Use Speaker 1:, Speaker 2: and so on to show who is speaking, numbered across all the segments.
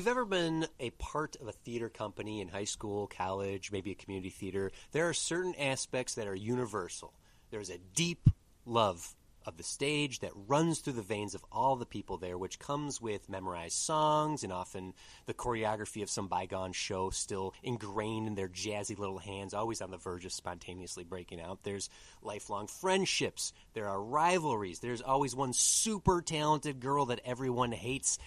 Speaker 1: You've ever been a part of a theater company in high school, college, maybe a community theater, there are certain aspects that are universal. There's a deep love of the stage that runs through the veins of all the people there, which comes with memorized songs and often the choreography of some bygone show still ingrained in their jazzy little hands, always on the verge of spontaneously breaking out. There's lifelong friendships, there are rivalries, there's always one super talented girl that everyone hates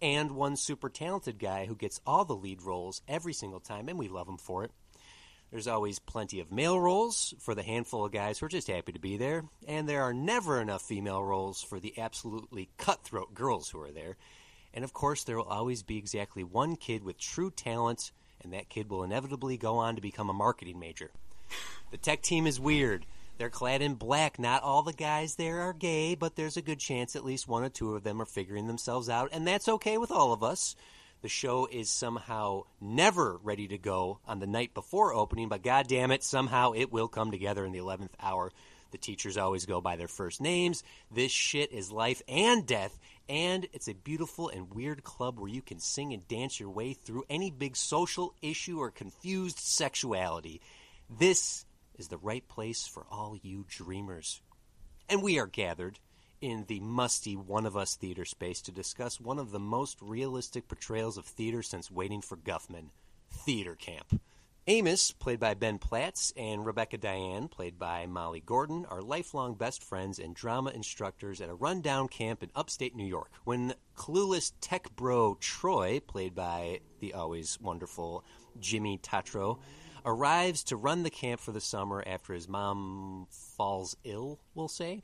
Speaker 1: and one super talented guy who gets all the lead roles every single time, and we love him for it. There's always plenty of male roles for the handful of guys who are just happy to be there, and there are never enough female roles for the absolutely cutthroat girls who are there. And of course, there will always be exactly one kid with true talent, and that kid will inevitably go on to become a marketing major. The tech team is weird. They're clad in black. Not all the guys there are gay, but there's a good chance at least one or two of them are figuring themselves out, and that's okay with all of us. The show is somehow never ready to go on the night before opening, but god damn it, somehow it will come together in the 11th hour. The teachers always go by their first names. This shit is life and death, and it's a beautiful and weird club where you can sing and dance your way through any big social issue or confused sexuality. This is the right place for all you dreamers. And we are gathered in the musty One of Us theater space to discuss one of the most realistic portrayals of theater since Waiting for Guffman Theater Camp. Amos, played by Ben Platts, and Rebecca Diane, played by Molly Gordon, are lifelong best friends and drama instructors at a rundown camp in upstate New York. When clueless tech bro Troy, played by the always wonderful Jimmy Tatro, arrives to run the camp for the summer after his mom falls ill, we'll say.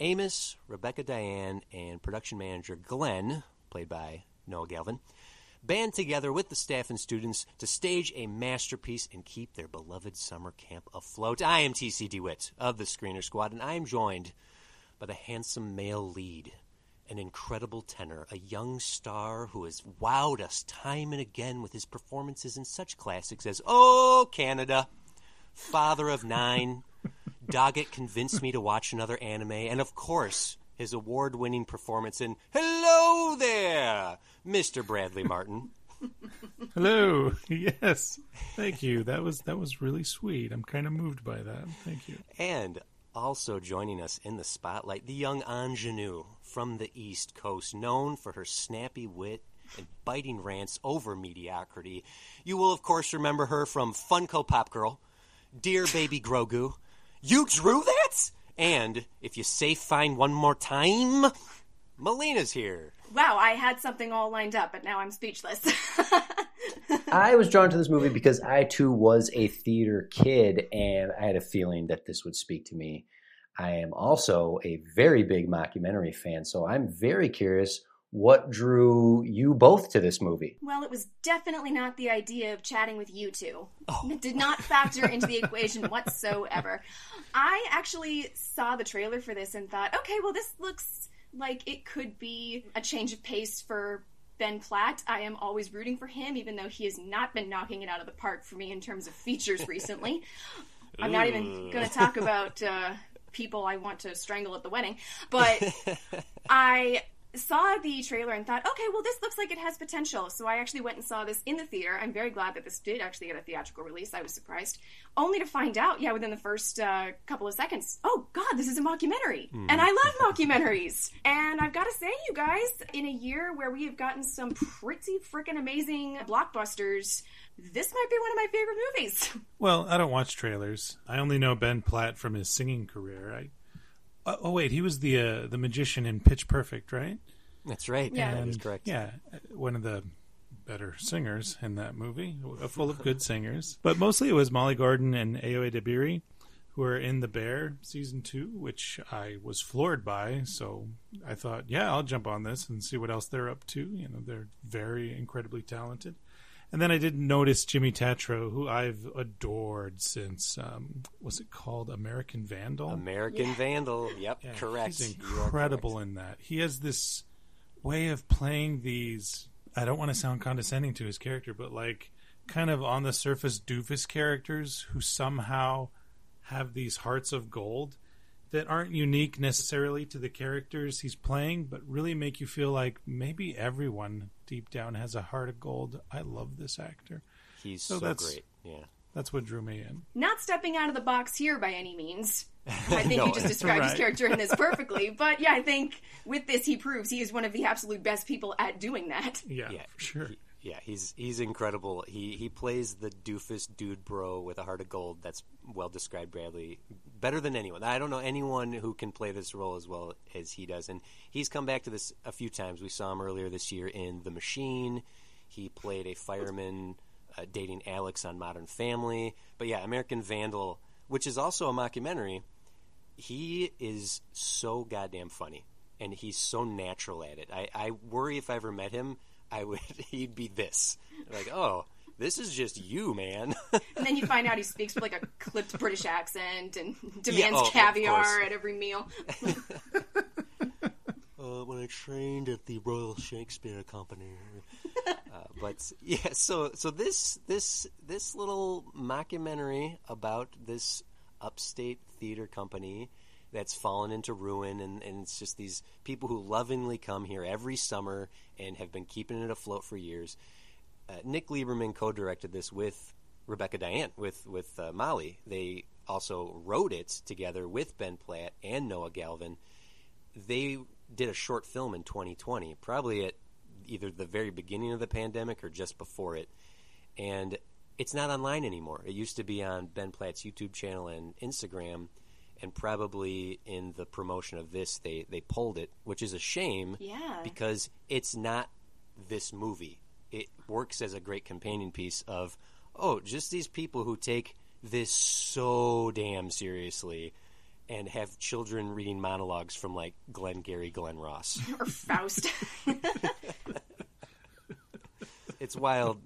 Speaker 1: Amos, Rebecca Diane, and production manager Glenn, played by Noah Galvin, band together with the staff and students to stage a masterpiece and keep their beloved summer camp afloat. I am TC DeWitt of the Screener Squad, and I am joined by the handsome male lead, an incredible tenor, a young star who has wowed us time and again with his performances in such classics as Oh, Canada, Father of Nine, Doggett convinced me to watch another anime, and of course, his award winning performance in Hello There, Mr. Bradley Martin.
Speaker 2: Hello. Yes. Thank you. That was that was really sweet. I'm kind of moved by that. Thank you.
Speaker 1: And also joining us in the spotlight, the young ingenue from the East Coast, known for her snappy wit and biting rants over mediocrity. You will, of course, remember her from Funko Pop Girl, Dear Baby Grogu. You drew that? And if you say fine one more time, Melina's here.
Speaker 3: Wow, I had something all lined up, but now I'm speechless.
Speaker 4: I was drawn to this movie because I too was a theater kid and I had a feeling that this would speak to me. I am also a very big mockumentary fan, so I'm very curious what drew you both to this movie.
Speaker 3: well, it was definitely not the idea of chatting with you two. Oh. It did not factor into the equation whatsoever. I actually saw the trailer for this and thought, okay, well, this looks like it could be a change of pace for Ben Platt. I am always rooting for him, even though he has not been knocking it out of the park for me in terms of features recently. I'm not even going to talk about uh, people I want to strangle at the wedding, but I saw the trailer and thought, okay, well, this looks like it has potential. So I actually went and saw this in the theater. I'm very glad that this did actually get a theatrical release. I was surprised, only to find out, yeah, within the first uh, couple of seconds, oh God, this is a mockumentary, and I love mockumentaries. And I've got to say, you guys, in a year where we have gotten some pretty freaking amazing blockbusters. This might be one of my favorite movies.
Speaker 2: Well, I don't watch trailers. I only know Ben Platt from his singing career. I Oh, oh, wait, he was the uh, the magician in Pitch Perfect, right?
Speaker 1: That's right.
Speaker 3: Yeah.
Speaker 1: that is correct.
Speaker 2: Yeah, one of the better singers in that movie, uh, full of good singers. But mostly it was Molly Gordon and Ayo Edebiri who are in The Bear season two, which I was floored by. So I thought, yeah, I'll jump on this and see what else they're up to. You know, they're very incredibly talented. And then I did notice Jimmy Tatro, who I've adored since um, was it called American Vandal?
Speaker 1: American Vandal. Yep,
Speaker 2: Yeah,
Speaker 1: correct.
Speaker 2: He's incredible
Speaker 1: correct.
Speaker 2: in that. He has this way of playing these. I don't want to sound condescending to his character, but like kind of on the surface doofus characters who somehow have these hearts of gold that aren't unique necessarily to the characters he's playing, but really make you feel like maybe everyone deep down has a heart of gold. I love this actor.
Speaker 1: He's
Speaker 2: So
Speaker 1: so,
Speaker 2: that's-
Speaker 1: great. Yeah.
Speaker 2: That's what drew me in.
Speaker 3: Not stepping out of the box here by any means. I think
Speaker 1: No,
Speaker 3: you just described his character in this perfectly. But yeah, I think with this he proves he is one of the absolute best people at doing that.
Speaker 2: Yeah,
Speaker 1: Yeah,
Speaker 2: for sure.
Speaker 1: He- yeah, he's he's incredible. He he plays the doofus dude bro with a heart of gold. That's well described, Bradley, better than anyone. I don't know anyone who can play this role as well as he does. And he's come back to this a few times. We saw him earlier this year in The Machine. He played a fireman uh, dating Alex on Modern Family. But yeah, American Vandal, which is also a mockumentary. He is so goddamn funny, and he's so natural at it. I, I worry if I ever met him, I would he'd be this like, oh, this is just you, man.
Speaker 3: And then you find out he speaks with like a clipped British accent and demands
Speaker 1: oh,
Speaker 3: caviar
Speaker 1: course.
Speaker 3: at every meal.
Speaker 1: uh, when I trained at the Royal Shakespeare Company. uh, but yeah, so so this this this little mockumentary about this upstate theater company that's fallen into ruin, and, and it's just these people who lovingly come here every summer and have been keeping it afloat for years. Uh, Nick Lieberman co-directed this with Rebecca Diane, with with uh, Molly. They also wrote it together with Ben Platt and Noah Galvin they did a short film in 2020, probably at either the very beginning of the pandemic or just before it. And it's not online anymore. It used to be on Ben Platt's YouTube channel and Instagram, and probably in the promotion of this, they, they pulled it, which is a shame
Speaker 3: Yeah.
Speaker 1: because it's not this movie. It works as a great companion piece of, oh, just these people who take this so damn seriously and have children reading monologues from like Glengarry Glen Ross.
Speaker 3: or Faust.
Speaker 1: it's wild.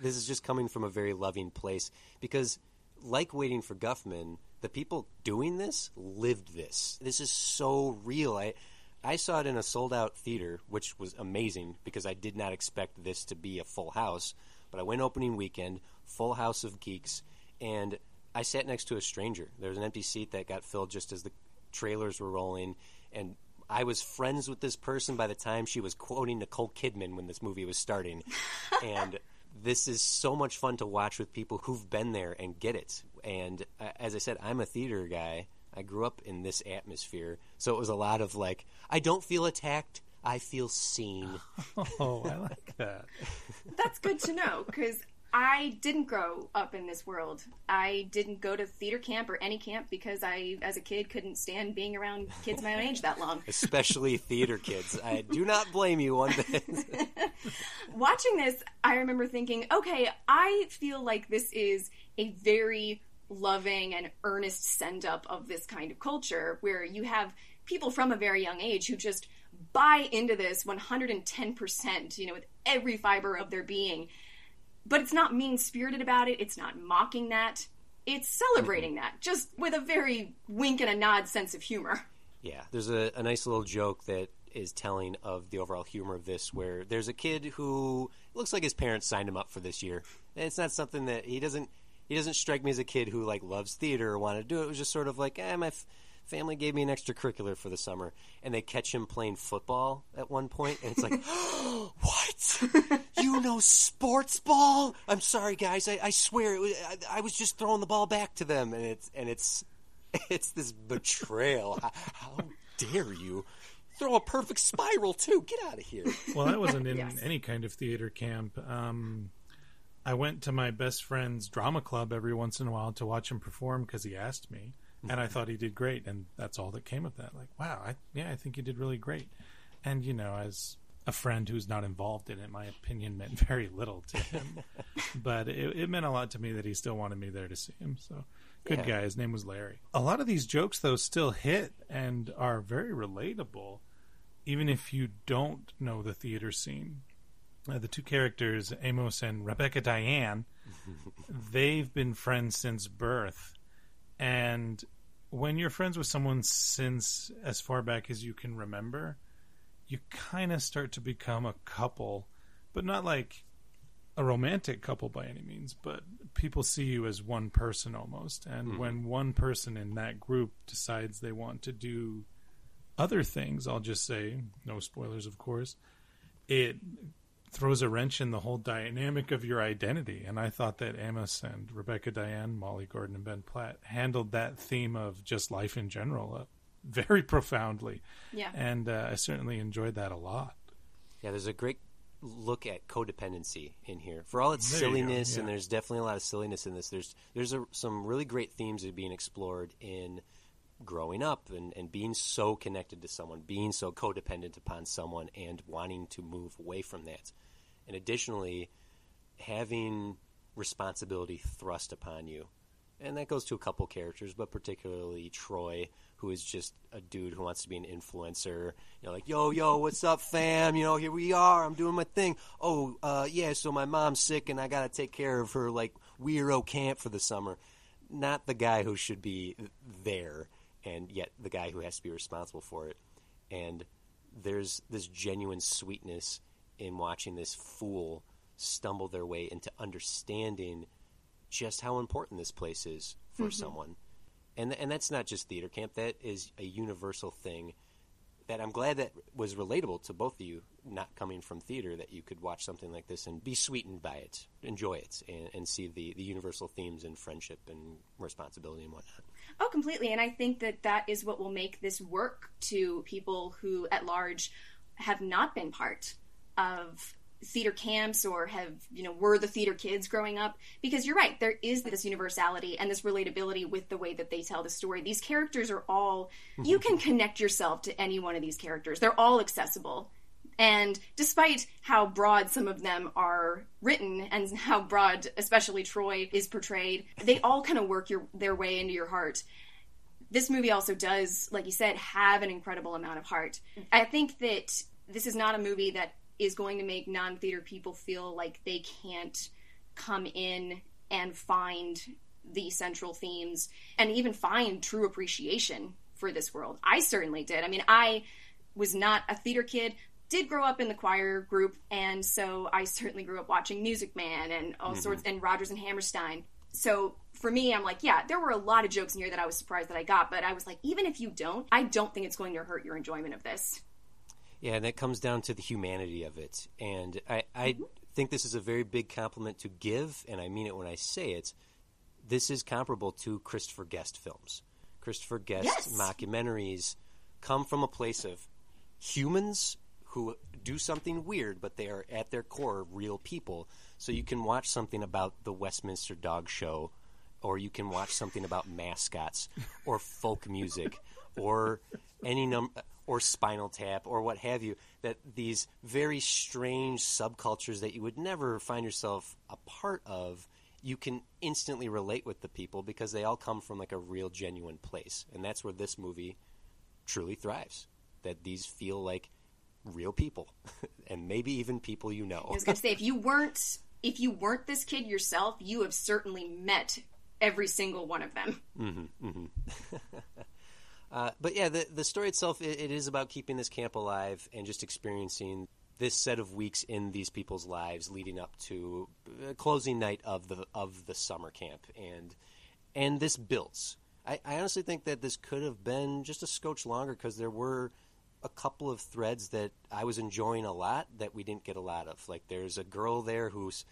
Speaker 1: This is just coming from a very loving place because, like Waiting for Guffman, the people doing this lived this. This is so real. I, I saw it in a sold out theater, which was amazing because I did not expect this to be a full house. But I went opening weekend, full house of geeks, and I sat next to a stranger. There was an empty seat that got filled just as the trailers were rolling, and I was friends with this person by the time she was quoting Nicole Kidman when this movie was starting. and this is so much fun to watch with people who've been there and get it. And uh, as I said, I'm a theater guy. I grew up in this atmosphere, so it was a lot of like, I don't feel attacked. I feel seen.
Speaker 2: Oh, I like that.
Speaker 3: That's good to know because I didn't grow up in this world. I didn't go to theater camp or any camp because I, as a kid, couldn't stand being around kids my own age that long.
Speaker 1: Especially theater kids. I do not blame you one bit.
Speaker 3: Watching this, I remember thinking, okay, I feel like this is a very loving and earnest send up of this kind of culture where you have people from a very young age who just buy into this 110%, you know, with every fiber of their being. But it's not mean spirited about it, it's not mocking that. It's celebrating mm-hmm. that, just with a very wink and a nod sense of humor.
Speaker 1: Yeah, there's a, a nice little joke that is telling of the overall humor of this, where there's a kid who looks like his parents signed him up for this year. And it's not something that he doesn't he doesn't strike me as a kid who like loves theater or wanted to do it. It was just sort of like, eh, my f- family gave me an extracurricular for the summer, and they catch him playing football at one point, and it's like, what? You know sports ball? I'm sorry, guys. I, I swear, it was, I, I was just throwing the ball back to them, and it's and it's it's this betrayal. how, how dare you throw a perfect spiral too? Get out of here.
Speaker 2: Well, I wasn't in
Speaker 3: Yes.
Speaker 2: any kind of theater camp. Um, I went to my best friend's drama club every once in a while to watch him perform because he asked me. and I mm-hmm. thought he did great, and that's all that came of that. Like, wow, I, yeah, I think he did really great. And you know, as a friend who's not involved in it, my opinion meant very little to him, but it, it, meant a lot to me that he still wanted me there to see him. So, good yeah. guy. His name was Larry. A lot of these jokes, though, still hit and are very relatable, even if you don't know the theater scene. Uh, the two characters, Amos and Rebecca Diane, they've been friends since birth. And when you're friends with someone since as far back as you can remember, you kind of start to become a couple, but not like a romantic couple by any means, but people see you as one person almost. And mm-hmm. when one person in that group decides they want to do other things, I'll just say, no spoilers, of course, it throws a wrench in the whole dynamic of your identity. And I thought that Amos and Rebecca Diane, Molly Gordon, and Ben Platt handled that theme of just life in general uh, very profoundly.
Speaker 3: Yeah.
Speaker 2: And uh, I certainly enjoyed that a lot.
Speaker 1: Yeah, there's a great look at codependency in here for all its there silliness, yeah. and there's definitely a lot of silliness in this. There's there's a, some really great themes that are being explored in growing up and, and being so connected to someone, being so codependent upon someone, and wanting to move away from that. And additionally, having responsibility thrust upon you. And that goes to a couple characters, but particularly Troy, who is just a dude who wants to be an influencer. You know, like, yo, yo, what's up, fam? You know, here we are. I'm doing my thing. Oh, uh, yeah, so my mom's sick and I got to take care of her, like, weirdo camp for the summer. Not the guy who should be there and yet the guy who has to be responsible for it. And there's this genuine sweetness in watching this fool stumble their way into understanding just how important this place is for mm-hmm. someone. And and that's not just theater camp. That is a universal thing that I'm glad that was relatable to both of you, not coming from theater, that you could watch something like this and be sweetened by it, enjoy it, and, and see the, the universal themes in friendship and responsibility and whatnot.
Speaker 3: Oh, completely. And I think that that is what will make this work to people who, at large, have not been part of theater camps or have you know were the theater kids growing up. Because you're right there is this universality and this relatability with the way that they tell the story. These characters are all you mm-hmm. can connect yourself to any one of these characters. They're all accessible. And despite how broad some of them are written and how broad especially troy is portrayed they all kind of work your, their way into your heart. This movie also does like you said have an incredible amount of heart. I think that this is not a movie that is going to make non theater people feel like they can't come in and find the central themes and even find true appreciation for this world. I certainly did. I mean, I was not a theater kid, did grow up in the choir group, and so I certainly grew up watching Music Man and all mm-hmm. sorts and Rodgers and Hammerstein. So for me, I'm like, yeah, there were a lot of jokes in here that I was surprised that I got, but I was like, even if you don't, I don't think it's going to hurt your enjoyment of this.
Speaker 1: Yeah, and that comes down to the humanity of it. And I, I mm-hmm. think this is a very big compliment to give, and I mean it when I say it. This is comparable to Christopher Guest films. Christopher Guest yes. mockumentaries come from a place of humans who do something weird, but they are at their core real people. So you can watch something about the Westminster Dog Show, or you can watch something about mascots, or folk music, or any number or Spinal Tap or what have you, that these very strange subcultures that you would never find yourself a part of, you can instantly relate with the people because they all come from like a real genuine place. And that's where this movie truly thrives. That these feel like real people and maybe even people you know.
Speaker 3: I was going to say if you weren't if you weren't this kid yourself, you have certainly met every single one of them.
Speaker 1: Mm-hmm, mm-hmm. Uh, but yeah, the the story itself it, it is about keeping this camp alive and just experiencing this set of weeks in these people's lives leading up to uh, closing night of the of the summer camp and and this builds. I, I honestly think that this could have been just a scotch longer because there were a couple of threads that I was enjoying a lot that we didn't get a lot of. Like there's a girl there who's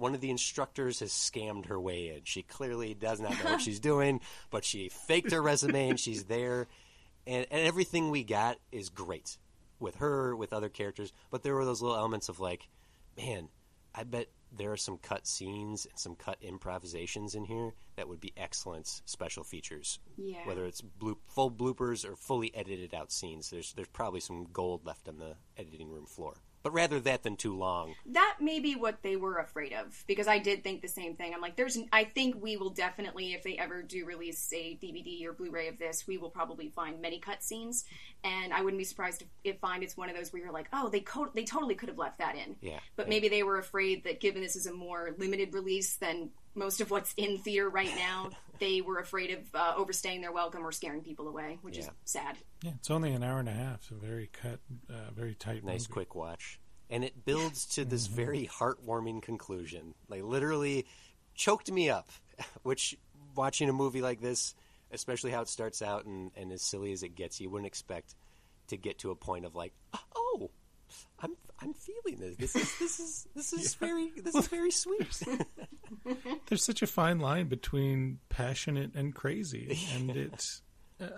Speaker 1: one of the instructors has scammed her way in. She clearly does not know what she's doing, but she faked her resume and she's there. And, and everything we got is great with her, with other characters. But there were those little elements of like, man, I bet there are some cut scenes and some cut improvisations in here that would be excellent special features.
Speaker 3: Yeah.
Speaker 1: Whether it's bloop, full bloopers or fully edited out scenes, there's there's probably some gold left on the editing room floor. But rather that than too long.
Speaker 3: that may be what they were afraid of because I did think the same thing. I'm like, there's, I think we will definitely, if they ever do release a DVD or Blu-ray of this, we will probably find many cutscenes, and I wouldn't be surprised if, if find it's one of those where you're like, oh, they co- they totally could have left that in.
Speaker 1: Yeah.
Speaker 3: But maybe they were afraid that given this is a more limited release than most of what's in theater right now, they were afraid of uh, overstaying their welcome or scaring people away, which is sad.
Speaker 2: Yeah, it's only an hour and a half. so very cut, uh, very tight.
Speaker 1: Nice
Speaker 2: movie.
Speaker 1: quick watch. And it builds to this very heartwarming conclusion. Like literally choked me up. Which watching a movie like this, especially how it starts out and, and as silly as it gets, you wouldn't expect to get to a point of like, oh, I'm I'm feeling this. This is this is this is very this is very sweet.
Speaker 2: There's such a fine line between passionate and crazy, and it's.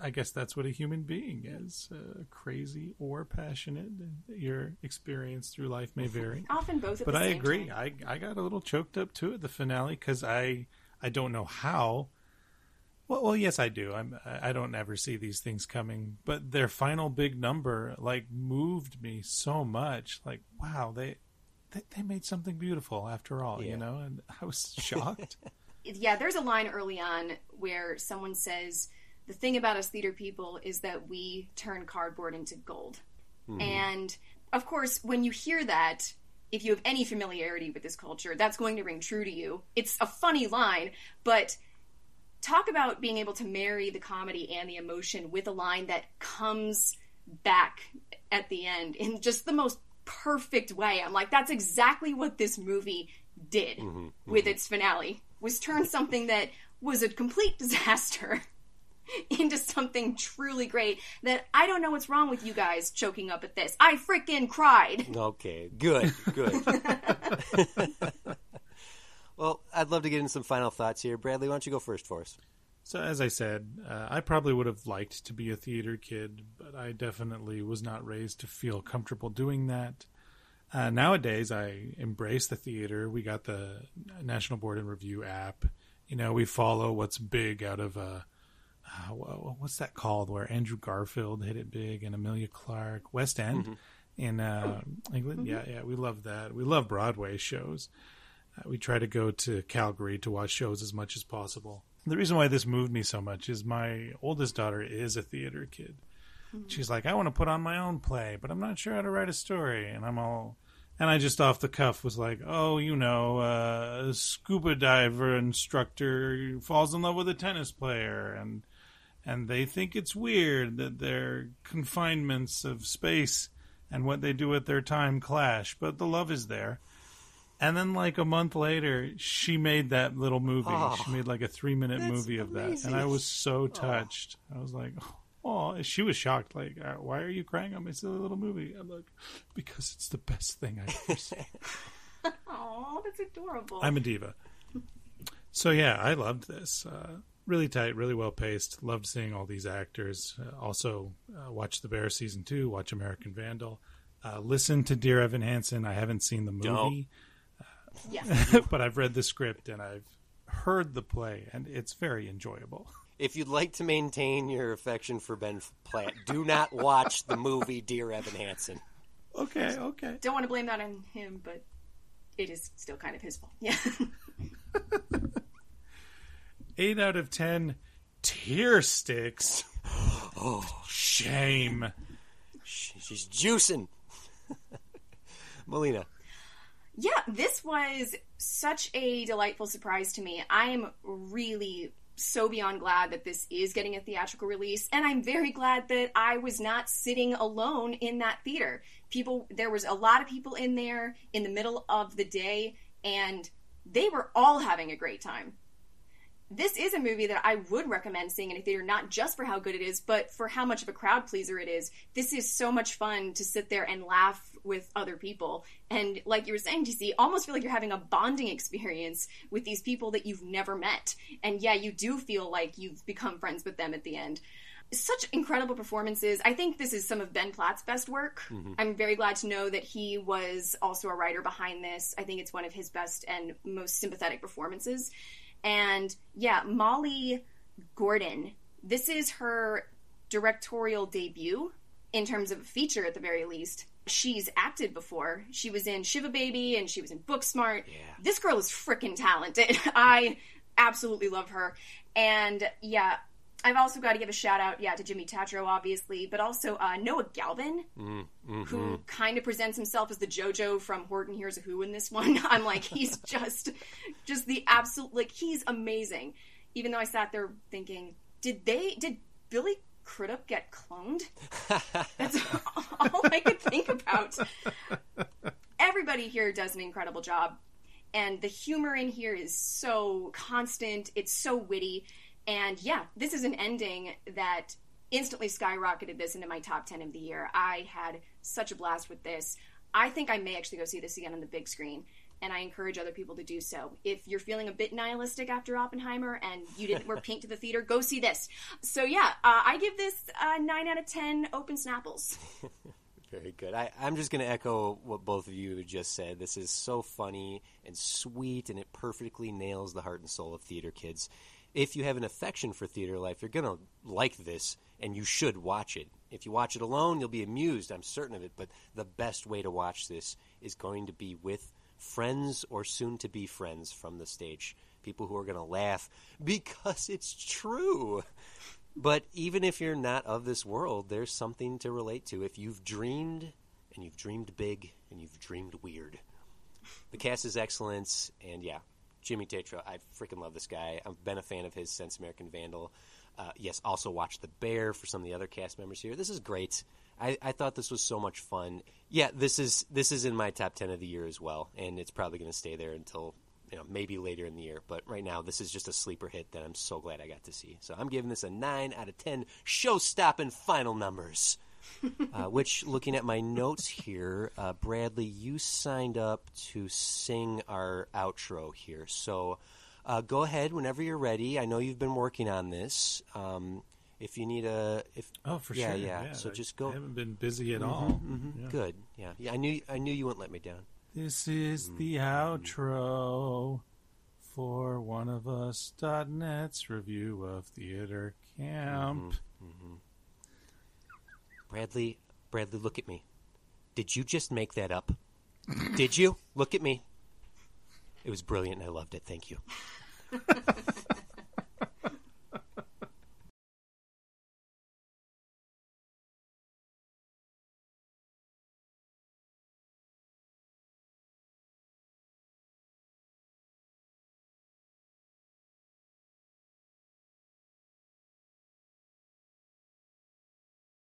Speaker 2: I guess that's what a human being is: uh, crazy or passionate. Your experience through life may vary.
Speaker 3: Often both
Speaker 2: but I agree.
Speaker 3: time.
Speaker 2: I I got a little choked up too at the finale because I I don't know how. Well, well, yes, I do. I'm I I don't ever see these things coming, but their final big number like moved me so much. Like, wow, they they, they made something beautiful after all,
Speaker 1: Yeah.
Speaker 2: you know. And I was shocked.
Speaker 3: yeah, there's a line early on where someone says, "The thing about us theater people is that we turn cardboard into gold." Hmm. And of course, when you hear that, if you have any familiarity with this culture, that's going to ring true to you. It's a funny line, but talk about being able to marry the comedy and the emotion with a line that comes back at the end in just the most perfect way. I'm like, that's exactly what this movie did mm-hmm, mm-hmm. with its finale. Was turn something that was a complete disaster into something truly great that I don't know what's wrong with you guys choking up at this. I freaking cried.
Speaker 1: Okay, good, good. well, I'd love to get in some final thoughts here. Bradley, why don't you go first for us?
Speaker 2: So, as I said, uh, I probably would have liked to be a theater kid, but I definitely was not raised to feel comfortable doing that. Uh, nowadays, I embrace the theater. We got the National Board and Review app. You know, we follow what's big out of uh, uh, what's that called? Where Andrew Garfield hit it big and Emilia Clarke, West End in uh, England. Yeah, yeah, we love that. We love Broadway shows. Uh, we try to go to Calgary to watch shows as much as possible. The reason why this moved me so much is my oldest daughter is a theater kid. She's like, I want to put on my own play, but I'm not sure how to write a story. And I'm all, and I just off the cuff was like, oh, you know, uh, a scuba diver instructor falls in love with a tennis player, and and they think it's weird that their confinements of space and what they do with their time clash, but the love is there. And then, like a month later, she made that little movie.
Speaker 1: Oh,
Speaker 2: she made like a three minute
Speaker 1: that's
Speaker 2: movie of that, and I was so touched. I was like, "Oh!" She was shocked. Like, uh, "Why are you crying on my silly little movie?" I'm like, "Because it's the best thing I've ever seen."
Speaker 3: Oh, that's adorable.
Speaker 2: I'm a diva. So yeah, I loved this. Uh, really tight, really well paced. Loved seeing all these actors. Uh, also, uh, watch The Bear season two. Watch American Vandal. Uh, listen to Dear Evan Hansen. I haven't seen the movie,
Speaker 3: yeah.
Speaker 2: but I've read the script and I've heard the play, and it's very enjoyable.
Speaker 1: If you'd like to maintain your affection for Ben Platt, do not watch the movie Dear Evan Hansen.
Speaker 2: Okay, okay.
Speaker 3: Don't want to blame that on him, but it is still kind of his fault. Yeah.
Speaker 2: Eight out of ten tear sticks. Oh, shame.
Speaker 1: She's juicing. Melina.
Speaker 3: Yeah, this was such a delightful surprise to me. I am really so beyond glad that this is getting a theatrical release, and I'm very glad that I was not sitting alone in that theater. People, there was a lot of people in there in the middle of the day, and they were all having a great time. This is a movie that I would recommend seeing in a theater, not just for how good it is, but for how much of a crowd pleaser it is. This is so much fun to sit there and laugh with other people. And like you were saying, TC, almost feel like you're having a bonding experience with these people that you've never met. And yeah, you do feel like you've become friends with them at the end such incredible performances. I think this is some of Ben Platt's best work. Mm-hmm. I'm very glad to know that he was also a writer behind this. I think it's one of his best and most sympathetic performances. And yeah, Molly Gordon, this is her directorial debut in terms of a feature at the very least. She's acted before. She was in Shiva Baby and she was in Booksmart. Yeah. This girl is freaking talented. I absolutely love her. And yeah, I've also got to give a shout out, yeah, to Jimmy Tatro, obviously, but also uh, Noah Galvin, mm-hmm. who kind of presents himself as the JoJo from Horton Hears a Who in this one. I'm like, he's just, just the absolute, like, he's amazing. Even though I sat there thinking, did they, did Billy Crudup get cloned? That's all I could think about. Everybody here does an incredible job, and the humor in here is so constant. It's so witty and yeah, this is an ending that instantly skyrocketed this into my top 10 of the year. I had such a blast with this. I think I may actually go see this again on the big screen, and I encourage other people to do so. If you're feeling a bit nihilistic after Oppenheimer and you didn't wear pink to the theater, go see this. So yeah, uh, I give this uh, 9 out of 10 open snapples.
Speaker 1: Very good. I, am just going to echo what both of you just said. This is so funny and sweet, and it perfectly nails the heart and soul of theater kids if you have an affection for theater life, you're going to like this and you should watch it. If you watch it alone, you'll be amused, I'm certain of it, but the best way to watch this is going to be with friends or soon to be friends from the stage. People who are going to laugh because it's true. But even if you're not of this world, there's something to relate to. If you've dreamed and you've dreamed big and you've dreamed weird. The cast is excellent, and yeah, Jimmy Tatro, I freaking love this guy. I've been a fan of his since American Vandal. Uh, yes, also watch The Bear for some of the other cast members here. This is great. I, I, thought this was so much fun. Yeah, this is this is in my top ten of the year as well, and it's probably going to stay there until you know maybe later in the year. But right now, this is just a sleeper hit that I'm so glad I got to see. So I'm giving this a nine out of ten. Show stopping final numbers. uh, which, looking at my notes here, uh, Bradley, you signed up to sing our outro here. So uh, go ahead whenever you're ready. I know you've been working on this. Um, if you need a, if
Speaker 2: oh for
Speaker 1: yeah,
Speaker 2: sure,
Speaker 1: yeah,
Speaker 2: yeah.
Speaker 1: So just go.
Speaker 2: I haven't been busy at
Speaker 1: mm-hmm,
Speaker 2: all.
Speaker 1: Mm-hmm. Yeah. Good. Yeah, yeah. I knew, I knew you wouldn't let me down.
Speaker 2: This is mm-hmm. the outro for one of us.net's review of theater camp.
Speaker 1: Bradley, Bradley, look at me. Did you just make that up? Did you? Look at me. It was brilliant and I loved it. Thank you.